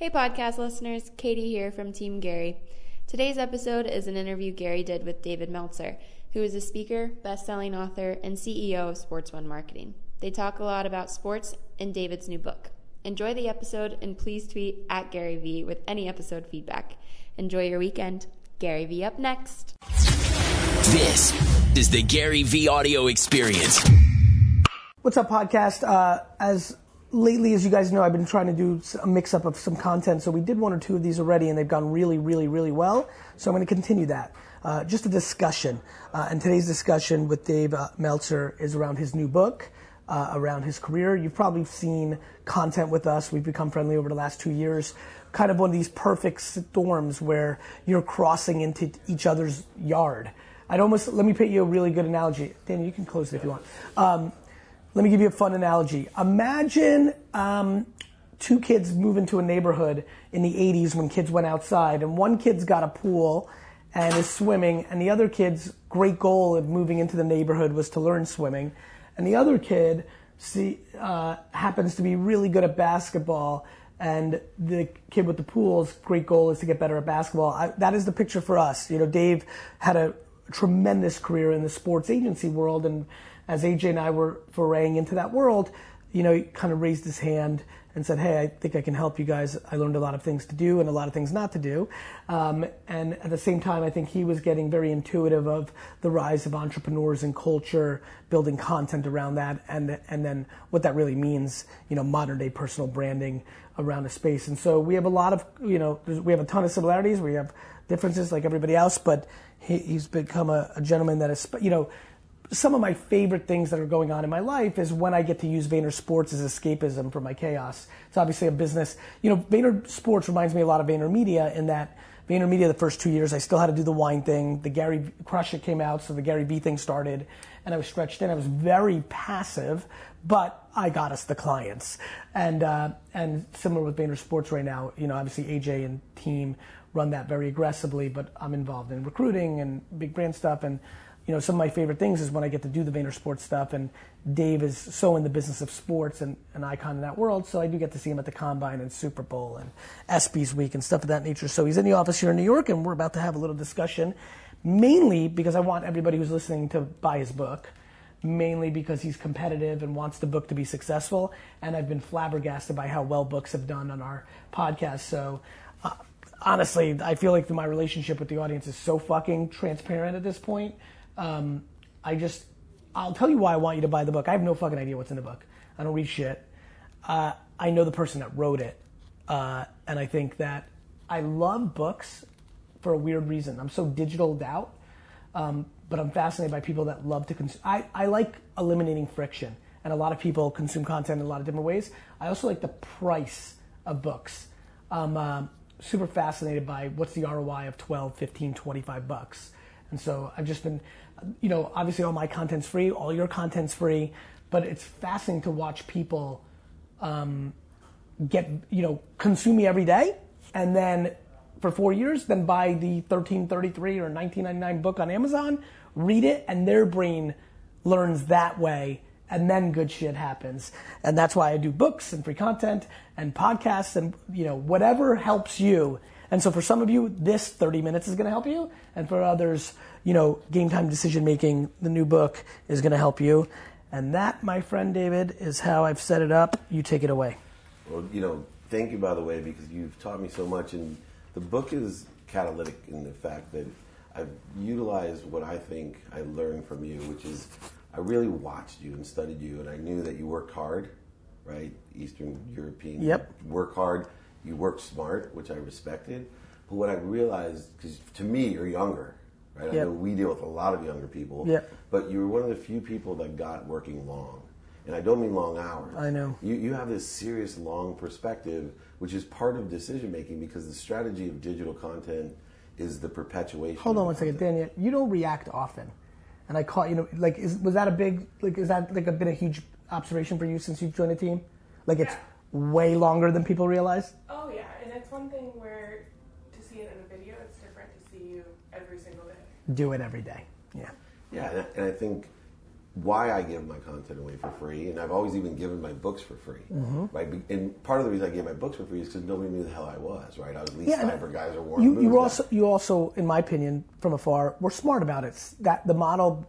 Hey, podcast listeners, Katie here from Team Gary. Today's episode is an interview Gary did with David Meltzer, who is a speaker, best selling author, and CEO of Sports One Marketing. They talk a lot about sports and David's new book. Enjoy the episode and please tweet at Gary Vee with any episode feedback. Enjoy your weekend. Gary Vee up next. This is the Gary Vee audio experience. What's up, podcast? Uh, as lately, as you guys know, I've been trying to do a mix up of some content. So we did one or two of these already, and they've gone really, really, really well. So I'm going to continue that. Uh, just a discussion. Uh, and today's discussion with Dave uh, Meltzer is around his new book, uh, around his career. You've probably seen content with us. We've become friendly over the last two years. Kind of one of these perfect storms where you're crossing into each other's yard. I'd almost let me paint you a really good analogy. Danny, you can close it if you want. Um, let me give you a fun analogy. Imagine um, two kids move into a neighborhood in the 80s when kids went outside, and one kid's got a pool and is swimming, and the other kid's great goal of moving into the neighborhood was to learn swimming, and the other kid see, uh, happens to be really good at basketball, and the kid with the pool's great goal is to get better at basketball. I, that is the picture for us. You know, Dave had a tremendous career in the sports agency world, and as AJ and I were foraying into that world, you know, he kind of raised his hand and said, "Hey, I think I can help you guys. I learned a lot of things to do and a lot of things not to do." Um, and at the same time, I think he was getting very intuitive of the rise of entrepreneurs and culture, building content around that, and and then what that really means, you know, modern day personal branding around a space. And so we have a lot of, you know, we have a ton of similarities. We have differences like everybody else, but he, he's become a, a gentleman that is, you know some of my favorite things that are going on in my life is when I get to use Vayner Sports as escapism for my chaos. It's obviously a business. You know, Vayner Sports reminds me a lot of Vayner Media in that Vayner Media the first two years I still had to do the wine thing. The Gary Crush It came out, so the Gary V thing started, and I was stretched in. I was very passive, but I got us the clients. And uh, and similar with Vayner Sports right now, you know, obviously AJ and team run that very aggressively, but I'm involved in recruiting and big brand stuff and you know, some of my favorite things is when I get to do the Vayner Sports stuff, and Dave is so in the business of sports and an icon in that world, so I do get to see him at the Combine and Super Bowl and ESPYS Week and stuff of that nature. So he's in the office here in New York, and we're about to have a little discussion, mainly because I want everybody who's listening to buy his book, mainly because he's competitive and wants the book to be successful, and I've been flabbergasted by how well books have done on our podcast. So. Uh, honestly, I feel like my relationship with the audience is so fucking transparent at this point um, I just, I'll tell you why I want you to buy the book. I have no fucking idea what's in the book. I don't read shit. Uh, I know the person that wrote it. Uh, and I think that I love books for a weird reason. I'm so digitaled out, um, but I'm fascinated by people that love to consume. I, I like eliminating friction, and a lot of people consume content in a lot of different ways. I also like the price of books. I'm uh, super fascinated by what's the ROI of 12, 15, 25 bucks. And so I've just been, you know, obviously all my content's free, all your content's free, but it's fascinating to watch people um, get, you know, consume me every day, and then for four years, then buy the 1333 or 1999 book on Amazon, read it, and their brain learns that way, and then good shit happens. And that's why I do books and free content and podcasts and, you know, whatever helps you and so for some of you, this 30 minutes is going to help you. And for others, you know, game time decision making, the new book is going to help you. And that, my friend David, is how I've set it up. You take it away. Well, you know, thank you, by the way, because you've taught me so much. And the book is catalytic in the fact that I've utilized what I think I learned from you, which is I really watched you and studied you, and I knew that you worked hard, right? Eastern European. Yep. Work hard you work smart, which I respected. But what I realized, because to me, you're younger, right? Yep. I know we deal with a lot of younger people. Yep. But you're one of the few people that got working long. And I don't mean long hours. I know. You, you have this serious long perspective, which is part of decision making because the strategy of digital content is the perpetuation. Hold on one second, Daniel. You don't react often. And I caught, you know, like, is, was that a big, like, is that like a, been a huge observation for you since you've joined the team? Like, it's way longer than people realize? Oh yeah, and it's one thing where to see it in a video, it's different to see you every single day. Do it every day. Yeah. Yeah, and I think why I give my content away for free, and I've always even given my books for free, Mm-hmm. right? And part of the reason I gave my books for free is because nobody knew the hell I was, right? I was Lee Yeah, and Steinberg guys or Warren you, Moon you also you also, in my opinion, from afar, were smart about it. That the model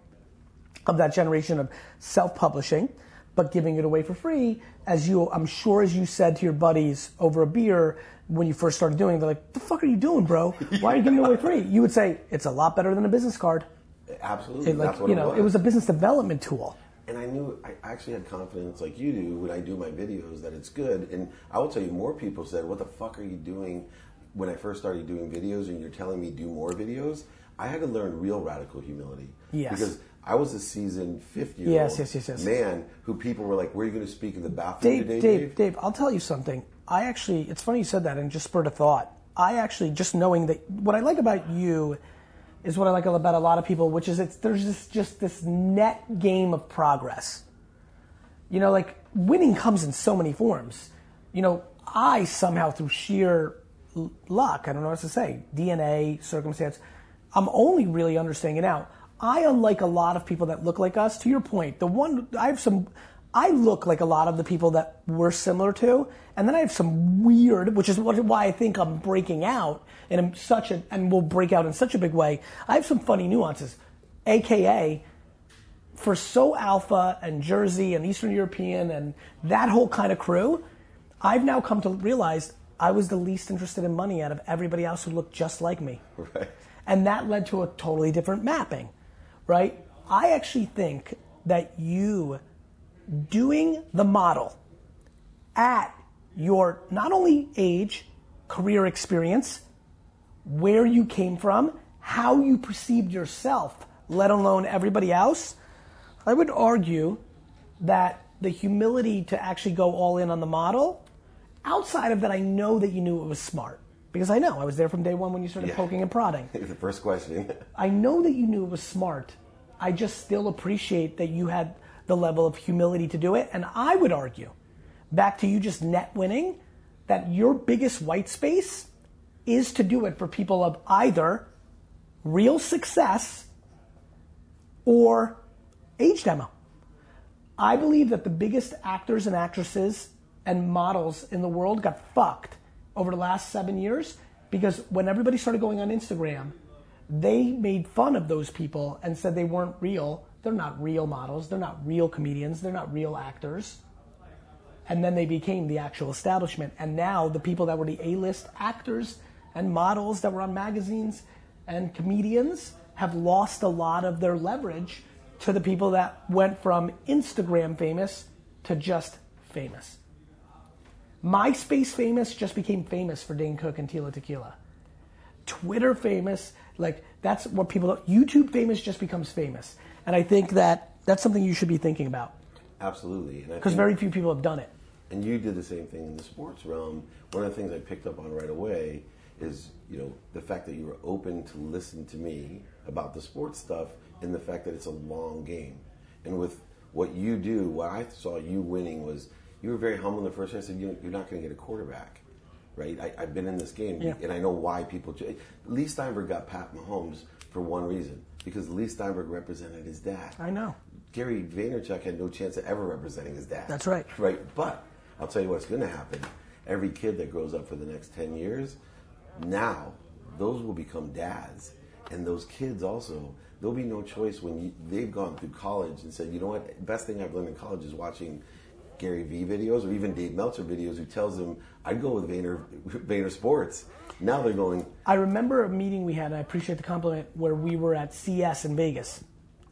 of that generation of self-publishing, but giving it away for free, as you, I'm sure, as you said to your buddies over a beer when you first started doing, it, they're like, "The fuck are you doing, bro? Why are you giving it away free?" You would say, "It's a lot better than a business card." Absolutely, It, like that's what you it know, was. it was a business development tool. and I knew I actually had confidence, like you do, when I do my videos, that it's good. And I will tell you, more people said, "What the fuck are you doing?" When I first started doing videos, and you're telling me do more videos, I had to learn real radical humility. Yes. Because I was a seasoned fifty year Yes, old yes, yes, yes. man who people were like, "Where are you going to speak in the bathroom Dave, today, Dave, Dave?" Dave, I'll tell you something. I actually, it's funny you said that and just spurred a thought. I actually, just knowing that, what I like about you is what I like about a lot of people, which is it's, there's just, just this net game of progress. You know, like winning comes in so many forms. You know, I somehow through sheer luck, I don't know what to say, DNA, circumstance, I'm only really understanding it now. I, unlike a lot of people that look like us, to your point, the one, I have some, I look like a lot of the people that we're similar to, and then I have some weird, which is what, why I think I'm breaking out and I'm such a, and will break out in such a big way. I have some funny nuances, aka for So Alpha and Jersey and Eastern European and that whole kind of crew, I've now come to realize I was the least interested in money out of everybody else who looked just like me. Right. And that led to a totally different mapping, right? I actually think that you doing the model at your not only age, career experience, where you came from, how you perceived yourself, let alone everybody else, I would argue that the humility to actually go all in on the model, outside of that, I know that you knew it was smart. Because I know, I was there from day one when you started Yeah. poking and prodding. the first question. I know that you knew it was smart. I just still appreciate that you had the level of humility to do it. And I would argue, back to you just net winning, that your biggest white space is to do it for people of either real success or age demo. I believe that the biggest actors and actresses and models in the world got fucked over the last seven years because when everybody started going on Instagram, they made fun of those people and said they weren't real. They're not real models. They're not real comedians. They're not real actors. And then they became the actual establishment. And now the people that were the A list actors and models that were on magazines and comedians have lost a lot of their leverage to the people that went from Instagram famous to just famous. MySpace famous just became famous for Dane Cook and Tila Tequila. Twitter famous, like that's what people. YouTube famous just becomes famous, and I think that that's something you should be thinking about Absolutely. Because very few people have done it. And you did the same thing in the sports realm. One of the things I picked up on right away is, you know, the fact that you were open to listen to me about the sports stuff and the fact that it's a long game. And with what you do, what I saw you winning was you were very humble in the first. I said, you know, you're not going to get a quarterback, right? I, I've been in this game, Yeah. and I know why people. Lee Steinberg got Pat Mahomes for one reason because Lee Steinberg represented his dad. I know. Gary Vaynerchuk had no chance of ever representing his dad. That's right. Right. But I'll tell you what's going to happen. Every kid that grows up for the next 10 years, now, those will become dads. And those kids also, there'll be no choice when you, they've gone through college and said, you know what, best thing I've learned in college is watching Gary Vee videos or even Dave Meltzer videos who tells them, I'd go with Vayner, Vayner Sports. Now they're going, I remember a meeting we had, and I appreciate the compliment, where we were at CES in Vegas.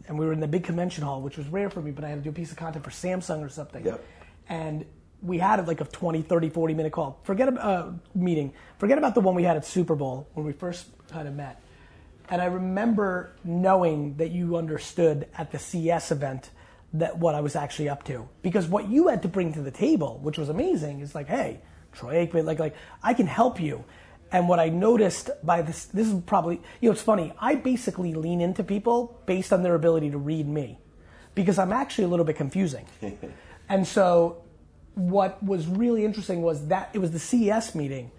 And we were in the big convention hall, which was rare for me, but I had to do a piece of content for Samsung or something. Yep. And we had like a 20, 30, 40 minute call. Forget about uh, meeting. Forget about the one we had at Super Bowl when we first kind of met. And I remember knowing that you understood at the CES event that what I was actually up to. Because what you had to bring to the table, which was amazing, is like, hey, Troy Aikman, like, like I can help you. And what I noticed by this, this is probably, you know, it's funny. I basically lean into people based on their ability to read me, because I'm actually a little bit confusing. and so, what was really interesting was that it was the CES meeting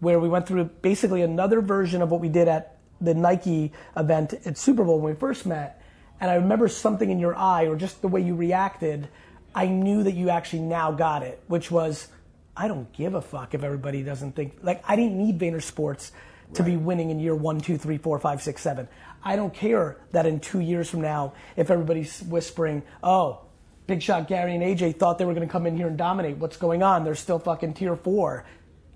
where we went through basically another version of what we did at the Nike event at Super Bowl when we first met. And I remember something in your eye or just the way you reacted, I knew that you actually now got it, which was, I don't give a fuck if everybody doesn't think like I didn't need Vayner Sports to be winning in year one, two, three, four, five, six, seven. I don't care that in two years from now, if everybody's whispering, oh, Big Shot Gary and AJ thought they were going to come in here and dominate. What's going on? They're still fucking tier four.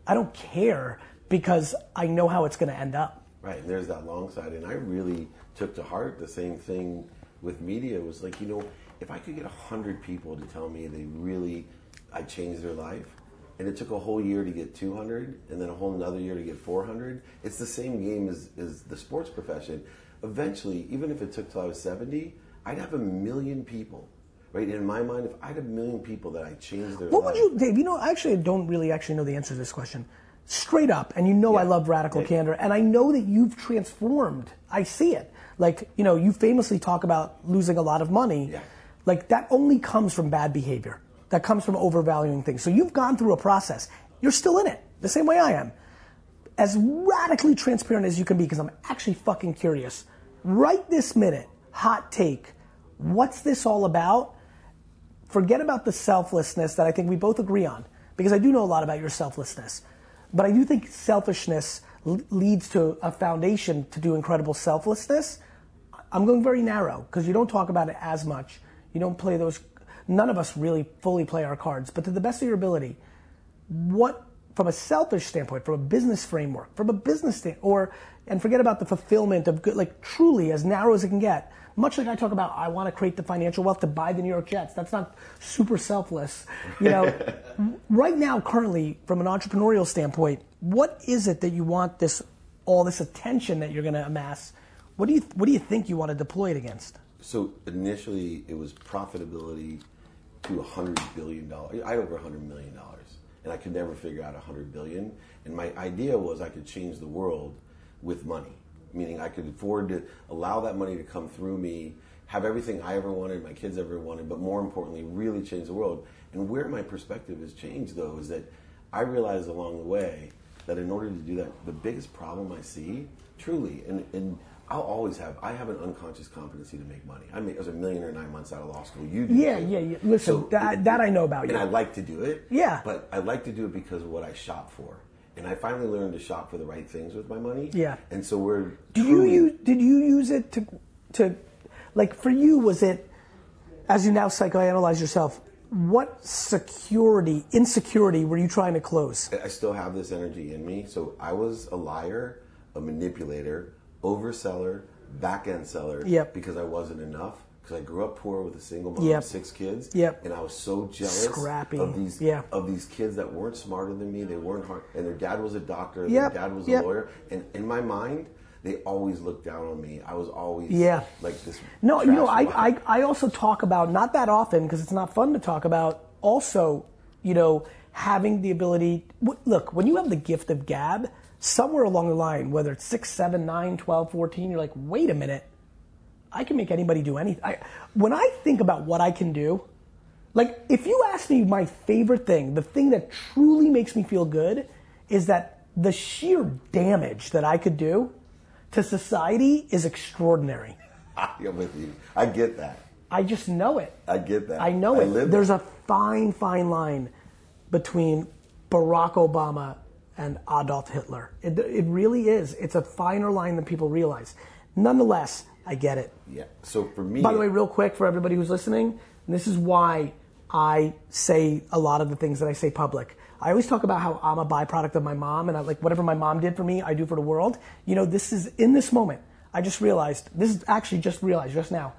I don't care because I know how it's going to end up. Right, and there's that long side, and I really took to heart the same thing with media. It was like, you know, if I could get hundred people to tell me they really, I changed their life, and it took a whole year to get 200, and then a whole another year to get 400. It's the same game as, as the sports profession. Eventually, even if it took till I was 70, I'd have a million people. Right, in my mind, if I had a million people that I changed their life. What life, would you, Dave? You know, I actually don't really actually know the answer to this question. Straight up, and you know I love radical Yeah. candor, and I know that you've transformed. I see it. Like, you know, you famously talk about losing a lot of money. Yeah. Like, that only comes from bad behavior. That comes from overvaluing things. So you've gone through a process. You're still in it, the same way I am. As radically transparent as you can be, because I'm actually fucking curious. Right this minute, hot take. What's this all about? forget about the selflessness that I think we both agree on, because I do know a lot about your selflessness. But I do think selfishness leads to a foundation to do incredible selflessness. I'm going very narrow because you don't talk about it as much. You don't play those. None of us really fully play our cards, but to the best of your ability, what from a selfish standpoint, from a business framework, from a business stand, or and forget about the fulfillment of good, like truly as narrow as it can get. Much like I talk about, I want to create the financial wealth to buy the New York Jets. That's not super selfless, you know. right now, currently, from an entrepreneurial standpoint, what is it that you want this all this attention that you're going to amass? What do you what do you think you want to deploy it against? So initially, it was profitability to a hundred billion dollars. I had over a hundred million dollars, and I could never figure out a hundred billion. And my idea was I could change the world with money, meaning I could afford to allow that money to come through me, have everything I ever wanted, my kids ever wanted, but more importantly, really change the world. And where my perspective has changed, though, is that I realized along the way that in order to do that, the biggest problem I see, truly, and, and I'll always have, I have an unconscious competency to make money. I, made, I was a millionaire nine months out of law school. You do. Yeah, too. yeah, yeah. Listen, that- that I know about And you. And I like to do it. Yeah. But I like to do it because of what I shop for. And I finally learned to shop for the right things with my money. Yeah. And so we're. Do you use? Did you use it to, to, like for you? Was it, as you now psychoanalyze yourself? What security, insecurity were you trying to close? I still have this energy in me. So I was a liar, a manipulator, overseller, back end seller. Yep. Because I wasn't enough. Because I grew up poor with a single mom, Yep. six kids. Yep. And I was so jealous Scrappy. of these Yeah. of these kids that weren't smarter than me. They weren't hard, and their dad was a doctor. Yep. Their dad was a lawyer. And in my mind, they always looked down on me. I was always Yeah. like this. No, you know, I. I, I also talk about, not that often because it's not fun to talk about, also, you know, having the ability. Look, when you have the gift of gab, somewhere along the line, whether it's 6, 7, 9, 12, 14, you're like, wait a minute, I can make anybody do anything. I, when I think about what I can do, like, if you ask me my favorite thing, the thing that truly makes me feel good is that the sheer damage that I could do to society is extraordinary. I'm with you. I get that. I just know it. I get that. I know I it. There's it. a fine, fine line between Barack Obama and Adolf Hitler. It, it really is. It's a finer line than people realize. Nonetheless, I get it. Yeah. So for me, By the way, real quick for everybody who's listening, this is why I say a lot of the things that I say public. I always talk about how I'm a byproduct of my mom, and I, like whatever my mom did for me, I do for the world. You know, this is in this moment. I just realized this is actually just realized just now.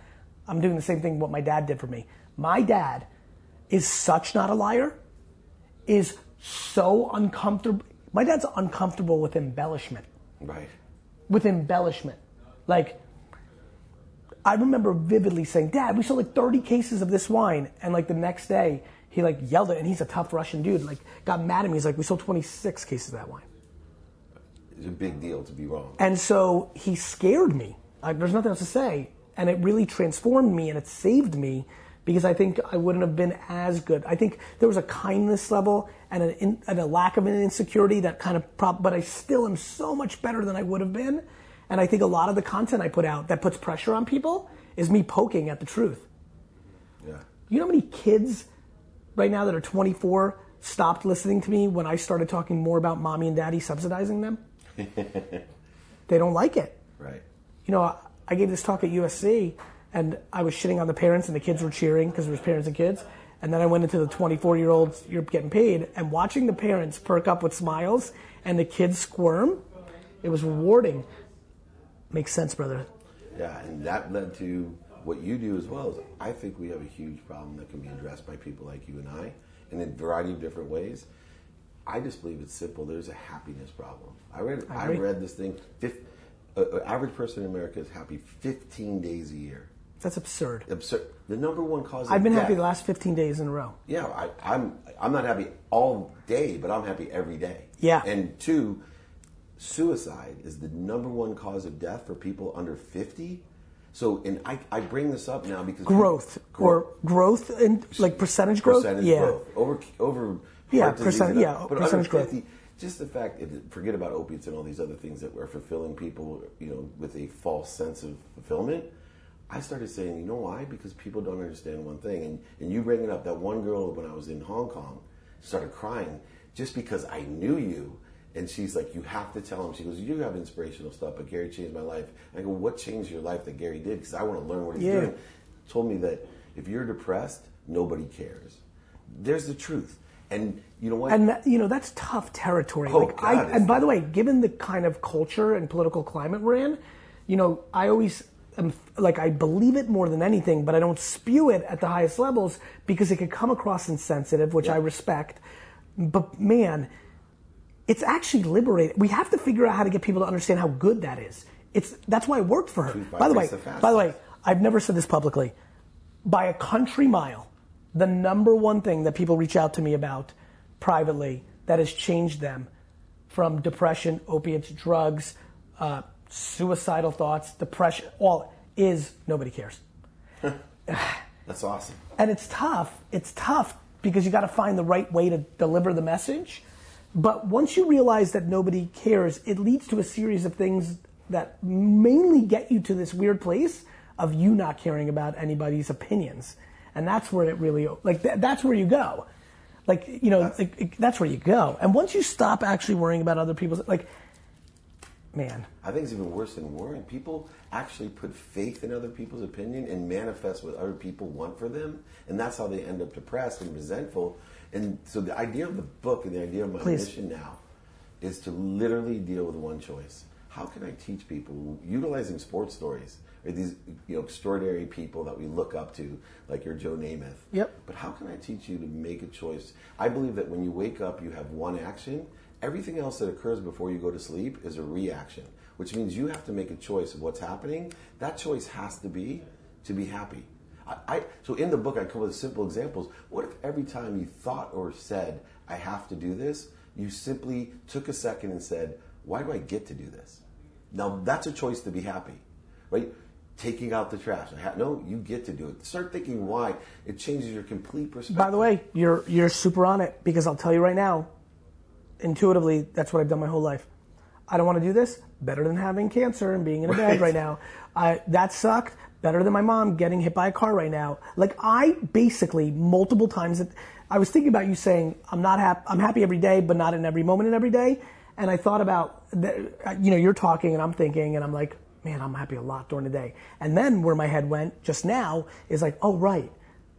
I'm doing the same thing what my dad did for me. My dad is such not a liar, is so uncomfortable. My dad's uncomfortable with embellishment right. with embellishment. Like, I remember vividly saying, Dad, we sold like 30 cases of this wine. And like the next day, he like yelled it, and he's a tough Russian dude, like got mad at me. He's like, we sold 26 cases of that wine. It's a big deal to be wrong. And so he scared me. Like, there's nothing else to say. And it really transformed me and it saved me because I think I wouldn't have been as good. I think there was a kindness level and, an in, and a lack of an insecurity that kind of prop, but I still am so much better than I would have been. And I think a lot of the content I put out that puts pressure on people is me poking at the truth. Yeah. You know how many kids right now that are 24 stopped listening to me when I started talking more about mommy and daddy subsidizing them? they don't like it. Right. You know, I- I gave this talk at USC and I was shitting on the parents and the kids were cheering because there was parents and kids. And then I went into the 24 year olds, you're getting paid, and watching the parents perk up with smiles and the kids squirm, it was rewarding. Makes sense, brother. Yeah, and that led to what you do as well. Is I think we have a huge problem that can be addressed by people like you and I, and in a variety of different ways. I just believe it's simple. There's a happiness problem. I read. I I, read this thing. Fif, uh, uh, average person in America is happy 15 days a year. That's absurd. Absurd. The number one cause. I've been death, happy the last 15 days in a row. Yeah, I, I'm. I'm not happy all day, but I'm happy every day. Yeah. And two, suicide is the number one cause of death for people under 50. So, and I, I bring this up now because Growth or growth and like percentage growth. percentage yeah. growth over over Yeah, percent- yeah, but percentage under growth. just the fact that forget about opiates and all these other things that were fulfilling people you know with a false sense of fulfillment i started saying you know why because people don't understand one thing and, and you bringing up that one girl when i was in hong kong started crying just because i knew you and she's like, you have to tell him. She goes, you have inspirational stuff, but Gary changed my life. I go, what changed your life that Gary did? Because I want to learn what he's Yeah. doing told me that if you're depressed, nobody cares. There's the truth. And you know what? And that, you know that's tough territory. Oh, like God, it's and by the way, given the kind of culture and political climate we're in, you know, I always am like I believe it more than anything, but I don't spew it at the highest levels because it could come across insensitive, which I respect. But man, it's actually liberating. We have to figure out how to get people to understand how good that is. It's that's why it worked for her. By the way, the by the way. I've never said this publicly. By a country mile, the number one thing that people reach out to me about privately that has changed them from depression, opiates, drugs, uh, suicidal thoughts, depression, all is nobody cares. That's awesome. And it's tough. It's tough because you got to find the right way to deliver the message. But once you realize that nobody cares, it leads to a series of things that mainly get you to this weird place of you not caring about anybody's opinions. And that's where it really, like, th- that's where you go. Like, you know, That's- like, it- that's where you go. And once you stop actually worrying about other people's, like, man, I think it's even worse than worrying. People actually put faith in other people's opinion and manifest what other people want for them, and that's how they end up depressed and resentful. And so the idea of the book and the idea of my Please. mission now is to literally deal with one choice. How can I teach people utilizing sports stories or these you know extraordinary people that we look up to, like your Joe Namath? Yep. But how can I teach you to make a choice? I believe that when you wake up, you have one action. Everything else that occurs before you go to sleep is a reaction, which means you have to make a choice of what's happening. That choice has to be to be happy. I, I, so in the book, I come with simple examples. What if every time you thought or said, I have to do this, you simply took a second and said, why do I get to do this? Now that's a choice to be happy, right? Taking out the trash. No, you get to do it. Start thinking why. It changes your complete perspective. By the way, you're you're super on it because I'll tell you right now, intuitively, that's what I've done my whole life. I don't want to do this. Better than having cancer and being in a bed Right. right now. I, that sucked. Better than my mom getting hit by a car right now. Like I basically multiple times. I was thinking about you saying I'm not happy. I'm happy every day, but not in every moment in every day. And I thought about you know you're talking and I'm thinking and I'm like, man, I'm happy a lot during the day. And then where my head went just now is like, oh right,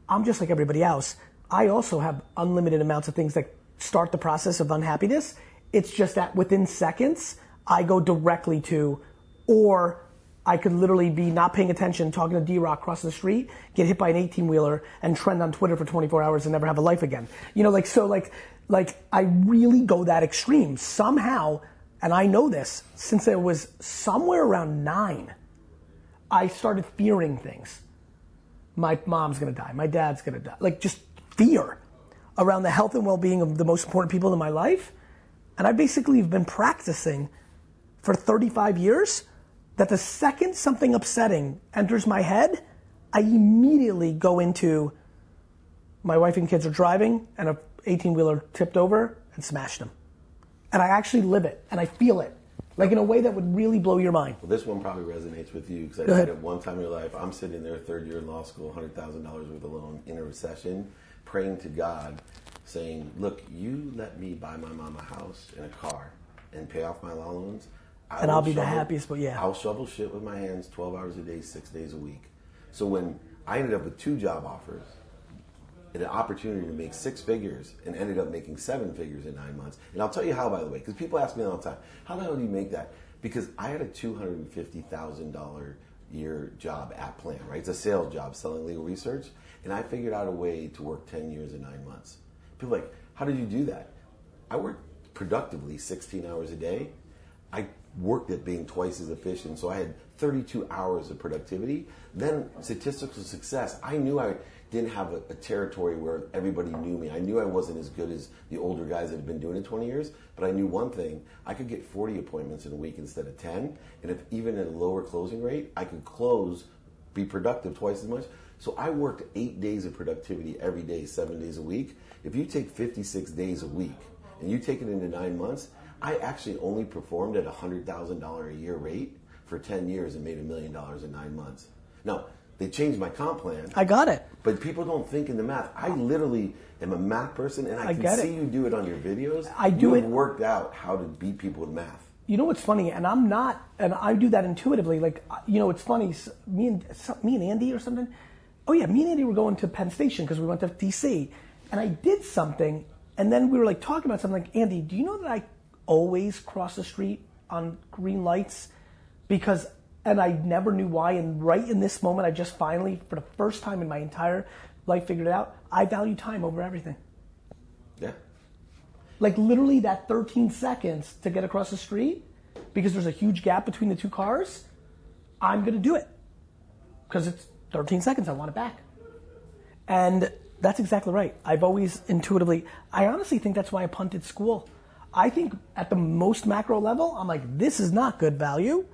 I'm just like everybody else. I also have unlimited amounts of things that start the process of unhappiness. It's just that within seconds, I go directly to, or I could literally be not paying attention, talking to D Rock across the street, get hit by an 18 wheeler, and trend on Twitter for 24 hours and never have a life again. You know, like, so, like, like I really go that extreme. Somehow, and I know this, since I was somewhere around nine, I started fearing things my mom's gonna die, my dad's gonna die. Like just fear around the health and well being of the most important people in my life. And I basically have been practicing for 35 years that the second something upsetting enters my head, I immediately go into my wife and kids are driving and a 18 wheeler tipped over and smashed them. And I actually live it and I feel it Like in a way that would really blow your mind. Well, this one probably resonates with you because I ahead. it one time in your life. I'm sitting there, third year in law school, hundred thousand dollars worth of loan in a recession, praying to God, saying, "Look, you let me buy my mom a house and a car and pay off my law loans, I And I'll be the happiest, but yeah. I'll shovel shit with my hands, twelve hours a day, six days a week." So when I ended up with two job offers and an opportunity to make six figures and ended up making seven figures in nine months. And I'll tell you how, by the way, because people ask me all the time, how the hell do you make that? Because I had a $250,000 year job at Plan, right? It's a sales job selling legal research. And I figured out a way to work 10 years in nine months. People are like, how did you do that? I worked productively 16 hours a day. I worked at being twice as efficient, so I had 32 hours of productivity. Then statistical success. I knew I didn't have a, a territory where everybody knew me. I knew I wasn't as good as the older guys that had been doing it 20 years, but I knew one thing: I could get 40 appointments in a week instead of 10, and if even at a lower closing rate, I could close, be productive twice as much. So I worked eight days of productivity every day, seven days a week. If you take 56 days a week and you take it into nine months, I actually only performed at a hundred thousand dollar a year rate for 10 years and made a million dollars in nine months. Now they changed my comp plan. I got it. But people don't think in the math. I literally am a math person, and I, I can see it. you do it on your videos. I do you it- have worked out how to beat people with math. You know what's funny, and I'm not, and I do that intuitively. Like, you know, it's funny. Me and me and Andy or something. Oh yeah, me and Andy were going to Penn Station because we went to DC, and I did something, and then we were like talking about something. Like, Andy, do you know that I always cross the street on green lights because, and I never knew why. And right in this moment, I just finally, for the first time in my entire life, figured it out. I value time over everything. Yeah. Like literally that 13 seconds to get across the street because there's a huge gap between the two cars, I'm going to do it. Because it's 13 seconds, I want it back. And that's exactly right. I've always intuitively, I honestly think that's why I punted school. I think at the most macro level, I'm like, this is not good value.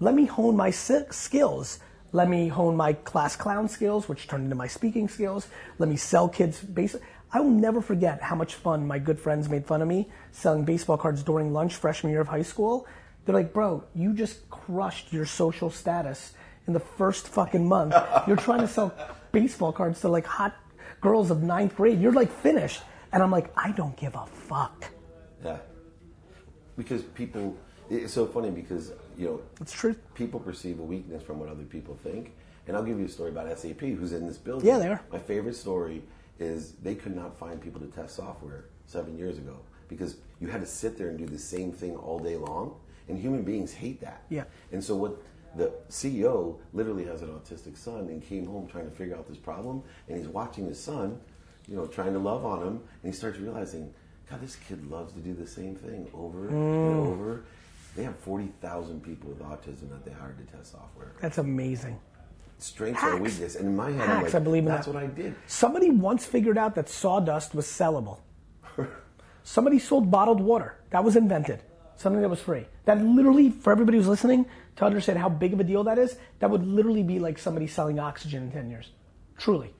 Let me hone my skills. Let me hone my class clown skills, which turned into my speaking skills. Let me sell kids basic. I will never forget how much fun my good friends made fun of me selling baseball cards during lunch freshman year of high school. They're like, bro, you just crushed your social status in the first fucking month. You're trying to sell baseball cards to like hot girls of ninth grade. You're like finished. And I'm like, I don't give a fuck. Yeah. Because people, it's so funny because, you know, It's true. people perceive a weakness from what other people think. And I'll give you a story about SAP, who's in this building. Yeah, they are. My favorite story is they could not find people to test software seven years ago because you had to sit there and do the same thing all day long. And human beings hate that. Yeah. And so what the CEO literally has an autistic son and came home trying to figure out this problem and he's watching his son, you know, trying to love on him and he starts realizing, God, this kid loves to do the same thing over and mm. over. They have 40,000 people with autism that they hired to test software. That's amazing. Strengths Hacks. are weakness. And in my head, I'm Hacks, like, I believe in that's that. what I did. Somebody once figured out that sawdust was sellable. Somebody sold bottled water. That was invented. Something that was free. That literally, for everybody who's listening, to understand how big of a deal that is, that would literally be like somebody selling oxygen in 10 years. Truly.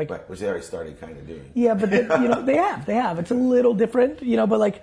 Like, Right, which they already started kind of doing. yeah, but they, you know they have, they have. It's a little different, you know. But like,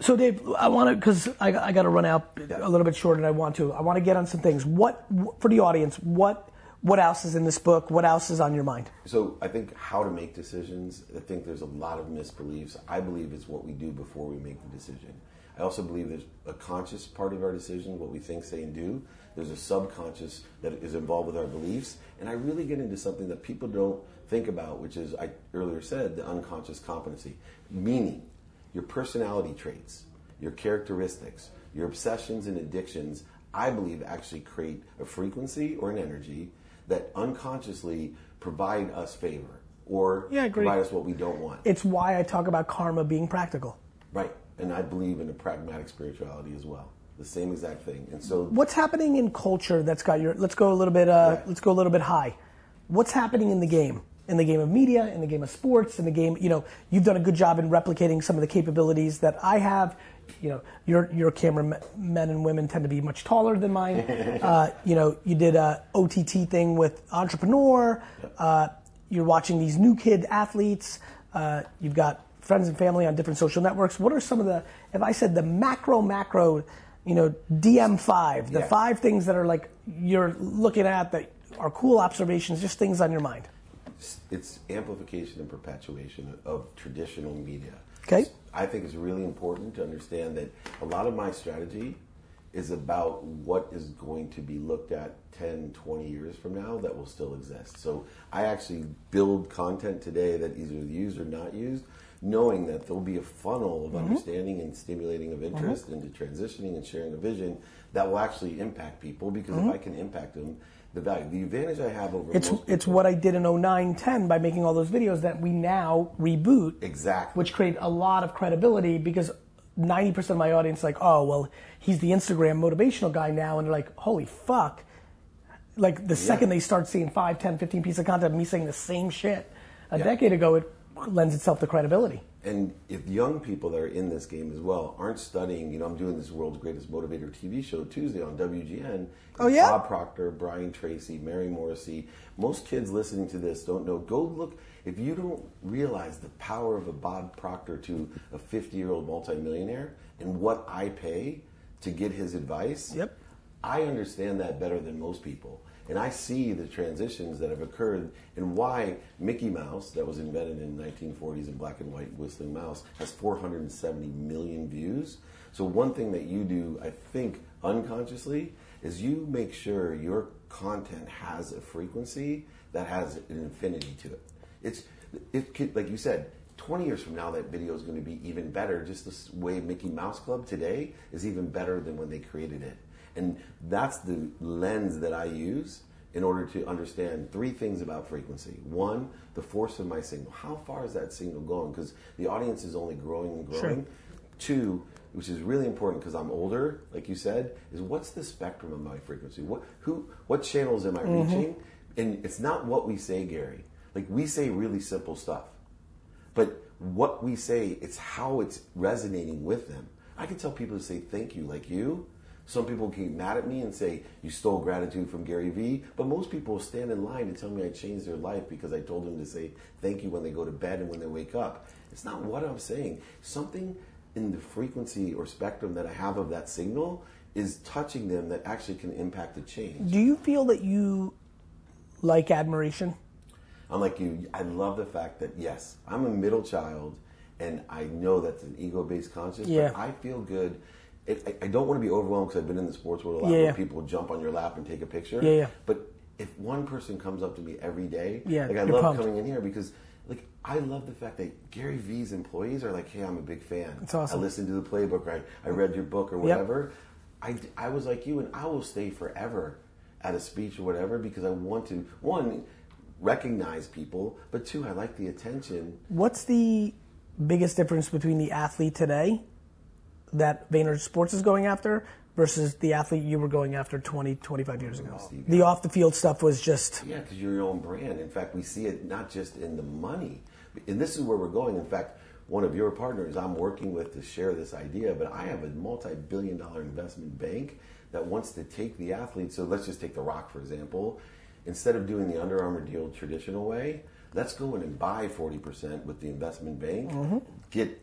so Dave, I want to because I, I got to run out a little bit short, and I want to. I want to get on some things. What for the audience? What what else is in this book? What else is on your mind? So I think how to make decisions. I think there's a lot of misbeliefs. I believe it's what we do before we make the decision. I also believe there's a conscious part of our decision, what we think, say, and do. There's a subconscious that is involved with our beliefs, and I really get into something that people don't think about, which is I earlier said the unconscious competency, meaning your personality traits, your characteristics, your obsessions and addictions. I believe actually create a frequency or an energy that unconsciously provide us favor or Yeah, provide us what we don't want. It's why I talk about karma being practical. right. And I believe in a pragmatic spirituality as well. The same exact thing. And so What's happening in culture that's got your? Let's go a little bit. Uh. Let's go a little bit high. What's happening in the game? In the game of media, in the game of sports, in the game. You know, you've done a good job in replicating some of the capabilities that I have. You know, your your camera men and women tend to be much taller than mine. uh, you know, you did a OTT thing with Entrepreneur. Uh, you're watching these new kid athletes. Uh, you've got friends and family on different social networks. What are some of the? If I said the macro macro you know, DM5, the Yeah. five things that are like you're looking at that are cool observations, just things on your mind. it's amplification and perpetuation of traditional media. Okay. I think it's really important to understand that a lot of my strategy is about what is going to be looked at 10, 20 years from now that will still exist. So I actually build content today that either is used or not used, knowing that there'll be a funnel of mm-hmm. understanding and stimulating of interest mm-hmm. into transitioning and sharing a vision that will actually impact people because if mm-hmm. I can impact them, the value, the advantage I have over It's it's what I did in 09, 10 by making all those videos that we now reboot. Exactly. Which create a lot of credibility because 90% of my audience is like, oh, well, he's the Instagram motivational guy now. And they're like, holy fuck. Like the second they start seeing 5, 10, 15 pieces of content me saying the same shit a Yeah. decade ago, it lends itself to credibility. And if young people that are in this game as well aren't studying, you know, I'm doing this world's greatest motivator TV show Tuesday on WGN. Oh, yeah? Bob Proctor, Brian Tracy, Mary Morrissey. Most kids listening to this don't know. Go look. If you don't realize the power of a Bob Proctor to a 50 year old multimillionaire and what I pay to get his advice, Yep. I understand that better than most people. And I see the transitions that have occurred and why Mickey Mouse, that was invented in the 1940s in black and white whistling mouse, has 470 million views. So one thing that you do, I think unconsciously, is you make sure your content has a frequency that has an infinity to it. It's it could, like you said, 20 years from now, that video is going to be even better. Just the way Mickey Mouse Club today is even better than when they created it. And that's the lens that I use in order to understand three things about frequency. One, the force of my signal. How far is that signal going? Because the audience is only growing and growing. Sure. Two, which is really important because I'm older, like you said, is what's the spectrum of my frequency? What who what channels am I mm-hmm. reaching? And it's not what we say, Gary. Like we say really simple stuff. But what we say, it's how it's resonating with them. I can tell people to say thank you like you. Some people get mad at me and say, you stole gratitude from Gary Vee. But most people stand in line to tell me I changed their life because I told them to say thank you when they go to bed and when they wake up. It's not what I'm saying. Something in the frequency or spectrum that I have of that signal is touching them that actually can impact the change. Do you feel that you like admiration? I'm like you. I love the fact that yes, I'm a middle child, and I know that's an ego-based conscious. Yeah. But I feel good. It, I, I don't want to be overwhelmed because I've been in the sports world a lot Yeah, where yeah. people jump on your lap and take a picture. Yeah, yeah. But if one person comes up to me every day, Yeah, like I love pumped. coming in here because. Like I love the fact that Gary Vee's employees are like, "Hey, I'm a big fan. That's awesome. I listened to the playbook. Or I, I read your book or whatever." I, I was like you, and I will stay forever at a speech or whatever because I want to one recognize people, but two, I like the attention. What's the biggest difference between the athlete today that Vayner Sports is going after versus the athlete you were going after 20, 25 years ago? The off the field stuff was just Yeah, because you're your own brand. In fact, we see it not just in the money, and this is where we're going. In fact, one of your partners I'm working with to share this idea, but I have a multi-billion dollar investment bank that wants to take the athlete. So let's just take The Rock, for example. Instead of doing the Under Armour deal traditional way, let's go in and buy 40% with the investment bank, mm-hmm. get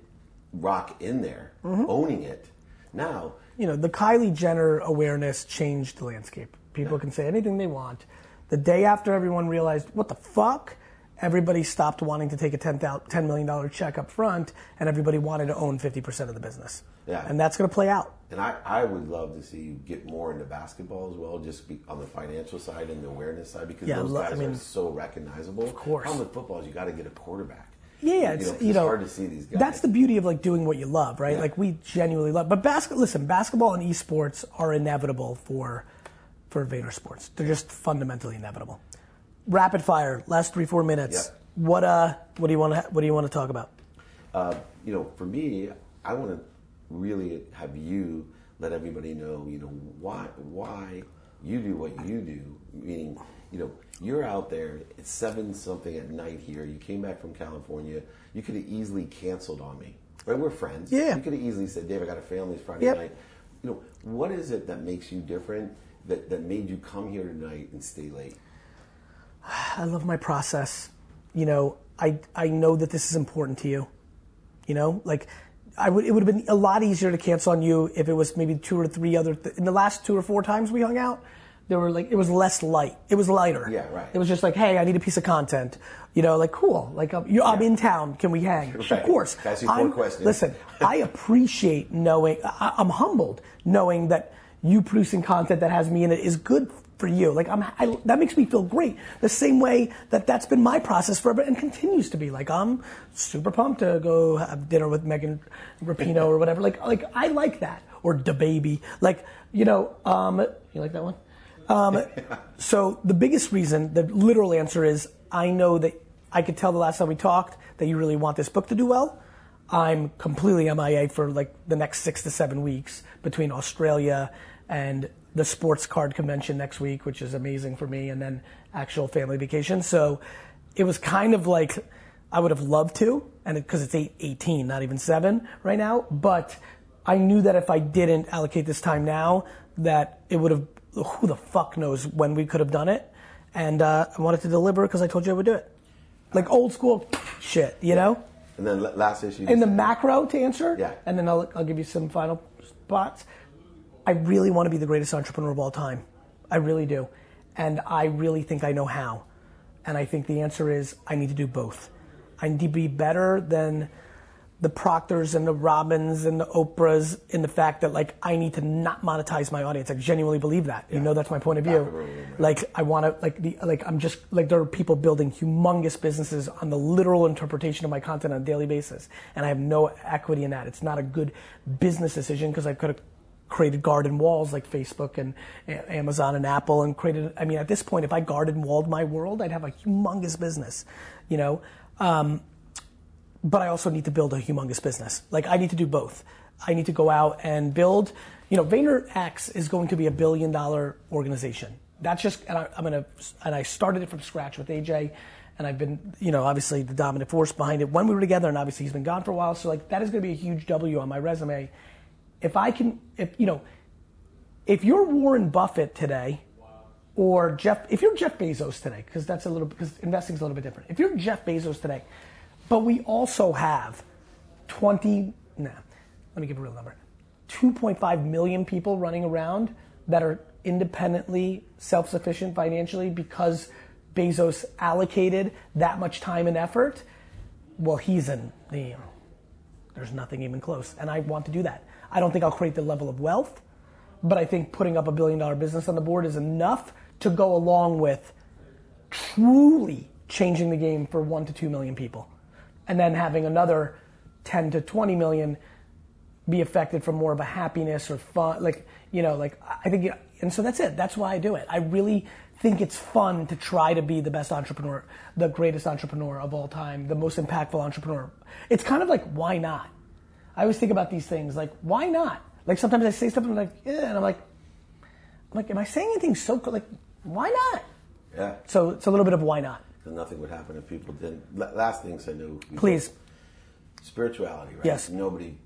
Rock in there, mm-hmm. owning it. Now, you know, the Kylie Jenner awareness changed the landscape. People can say anything they want. The day after everyone realized, what the fuck? Everybody stopped wanting to take a $10 million check up front, and everybody wanted to own 50% of the business. Yeah. And that's going to play out. And I, I would love to see you get more into basketball as well, just be on the financial side and the awareness side, because Yeah, those lo- I guys mean, are so recognizable. Of course. Problem with football is you got to get a quarterback. Yeah, You it's you know, hard to see these guys. That's the beauty of like doing what you love, right? Yeah. Like we genuinely love. But basketball, listen, basketball and esports are inevitable for for Vayner Sports. They're just fundamentally inevitable. Rapid fire, last three four minutes. Yep. What uh, what do you want to what do you want to talk about? Uh, you know, for me, I want to really have you let everybody know, you know, why why you do what you do. Meaning, you know, you're out there. It's seven something at night here. You came back from California. You could have easily canceled on me. Right? We're friends. Yeah. You could have easily said, "Dave, I got a family. It's Friday Yep. night." You know, what is it that makes you different? That that made you come here tonight and stay late? I love my process. You know, I I know that this is important to you. You know, like I would, it would have been a lot easier to cancel on you if it was maybe two or three other. Th- in the last two or four times we hung out, there were like it was less light. It was lighter. Yeah, right. It was just like, hey, I need a piece of content. You know, like cool. Like um, you, I'm in town. Can we hang? Of course. Can I ask you four I'm- questions? Listen, I appreciate knowing. I, I'm humbled knowing that you producing content that has me in it is good for you. Like I'm, I, that makes me feel great. The same way that that's been my process forever and continues to be. Like I'm super pumped to go have dinner with Megan Rapinoe or whatever. Like, like I like that or the baby. Like, you know, um, you like that one? Um, so the biggest reason, the literal answer is, I know that I could tell the last time we talked that you really want this book to do well. I'm completely MIA for like the next six to seven weeks between Australia and the sports card convention next week, which is amazing for me, and then actual family vacation. So it was kind of like I would have loved to, and because it's eight, 18, not even seven right now, but I knew that if I didn't allocate this time now, that it would have, who the fuck knows when we could have done it. And uh, I wanted to deliver because I told you I would do it. Like old school shit, you know? And then last issue. In the macro to answer, Yeah. and then I'll, I'll give you some final spots. I really want to be the greatest entrepreneur of all time. I really do. And I really think I know how. And I think the answer is I need to do both. I need to be better than the Proctors and the Robbins and the Oprahs in the fact that like I need to not monetize my audience. I genuinely believe that. You know that's my point of view. Like I want to like the like I'm just like there are people building humongous businesses on the literal interpretation of my content on a daily basis, and I have no equity in that. It's not a good business decision because I could have created garden walls like Facebook and Amazon and Apple and created. I mean, at this point, if I garden walled my world, I'd have a humongous business. You know. Um, but I also need to build a humongous business. Like I need to do both. I need to go out and build. You know, VaynerX is going to be a billion dollar organization. That's just, and I, I'm gonna, and I started it from scratch with AJ, and I've been, you know, obviously the dominant force behind it when we were together, and obviously he's been gone for a while. So like that is to be a huge W on my resume. If I can, if you know, if you're Warren Buffett today, or Jeff, if you're Jeff Bezos today, because that's a little, because investing's a little bit different. If you're Jeff Bezos today, but we also have 20, nah, let me give a real number, 2.5 million people running around that are independently self-sufficient financially because Bezos allocated that much time and effort. Well, he's in the, there's nothing even close. And I want to do that. I don't think I'll create the level of wealth, but I think putting up a billion dollar business on the board is enough to go along with truly changing the game for one to two million people. And then having another 10 to 20 million be affected from more of a happiness or fun. Like, you know, like, I think, and so that's it. That's why I do it. I really think it's fun to try to be the best entrepreneur, the greatest entrepreneur of all time, the most impactful entrepreneur. It's kind of like, why not? I always think about these things like, why not? Like sometimes I say something like, yeah, and I'm like, I'm like, am I saying anything so cool? Like, why not? Yeah. So it's a little bit of why not. So nothing would happen if people didn't. Last things I know. Please. Spirituality, right? Yes. Nobody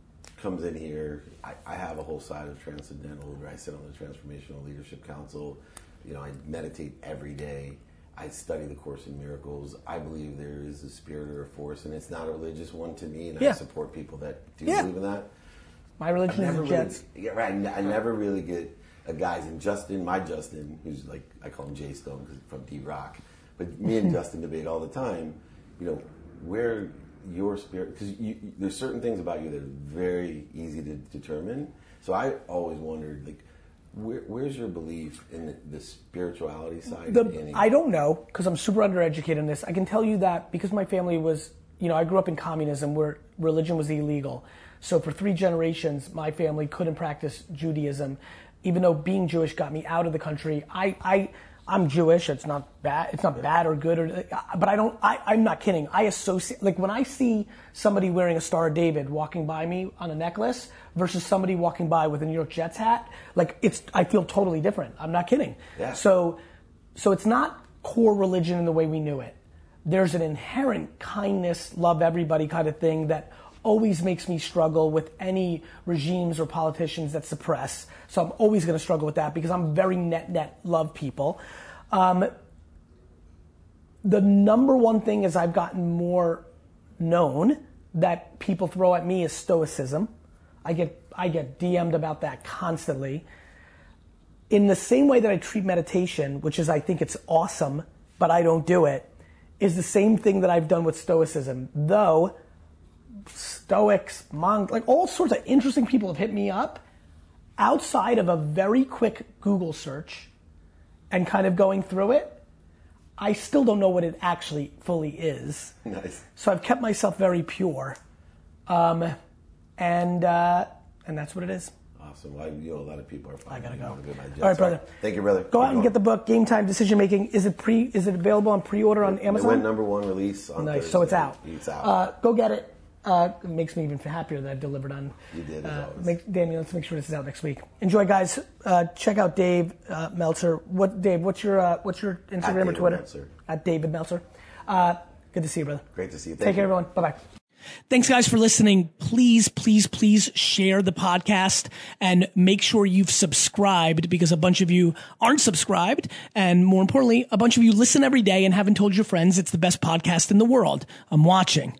comes in here. I, I have a whole side of transcendental where I sit on the Transformational Leadership Council. You know, I meditate every day. I study the Course in Miracles. I believe there is a spirit or a force, and it's not a religious one to me. And Yeah. I support people that do Yeah. believe in that. My religion never is really, Jets. yeah, right. I never really get a guys and Justin, my Justin, who's like I call him Jay Stone 'cause from D Rock, but me and Justin debate all the time. You know where your spirit because there's certain things about you that are very easy to determine. So I always wondered like. Where, where's your belief in the, the spirituality side? of The, I don't know because I'm super undereducated in this. I can tell you that because my family was, you know, I grew up in communism where religion was illegal. So for three generations, my family couldn't practice Judaism, even though being Jewish got me out of the country. I, I, I'm Jewish. It's not bad. It's not bad or good, or, but I don't. I, I'm not kidding. I associate like when I see somebody wearing a Star of David walking by me on a necklace versus somebody walking by with a New York Jets hat. Like it's, I feel totally different. I'm not kidding. Yeah. So, so it's not core religion in the way we knew it. There's an inherent kindness, love everybody kind of thing that always makes me struggle with any regimes or politicians that suppress. So I'm always going to struggle with that because I'm very net net love people. Um, the number one thing is I've gotten more known that people throw at me is stoicism. I get I get DM'd about that constantly. In the same way that I treat meditation, which is I think it's awesome, but I don't do it, is the same thing that I've done with stoicism. Though Stoics, monks, like all sorts of interesting people have hit me up outside of a very quick Google search and kind of going through it. I still don't know what it actually fully is. Nice. So I've kept myself very pure. Um, and, uh, and that's what it is. Awesome. Well, you know, a lot of people are I gotta go. out about my All right, brother. Thank you, brother. Go Keep out and get the book, Game Time Decision Making. Is it pre? Is it available on pre-order on It Amazon? went number one release on Nice. So it's out. It's out. Uh, go get it. Uh, makes me even happier that I delivered on. You did, as Uh, always. make, Danny, let's make sure this is out next week. Enjoy, guys. Uh, check out Dave uh, Meltzer. What, Dave? What's your uh, what's your Instagram or David Twitter? Meltzer. At David Meltzer. Uh, good to see you, brother. Great to see you. Take Thank care, you. everyone. Bye bye. Thanks, guys, for listening. Please, please, please share the podcast and make sure you've subscribed because a bunch of you aren't subscribed. And more importantly, a bunch of you listen every day and haven't told your friends it's the best podcast in the world. I'm watching.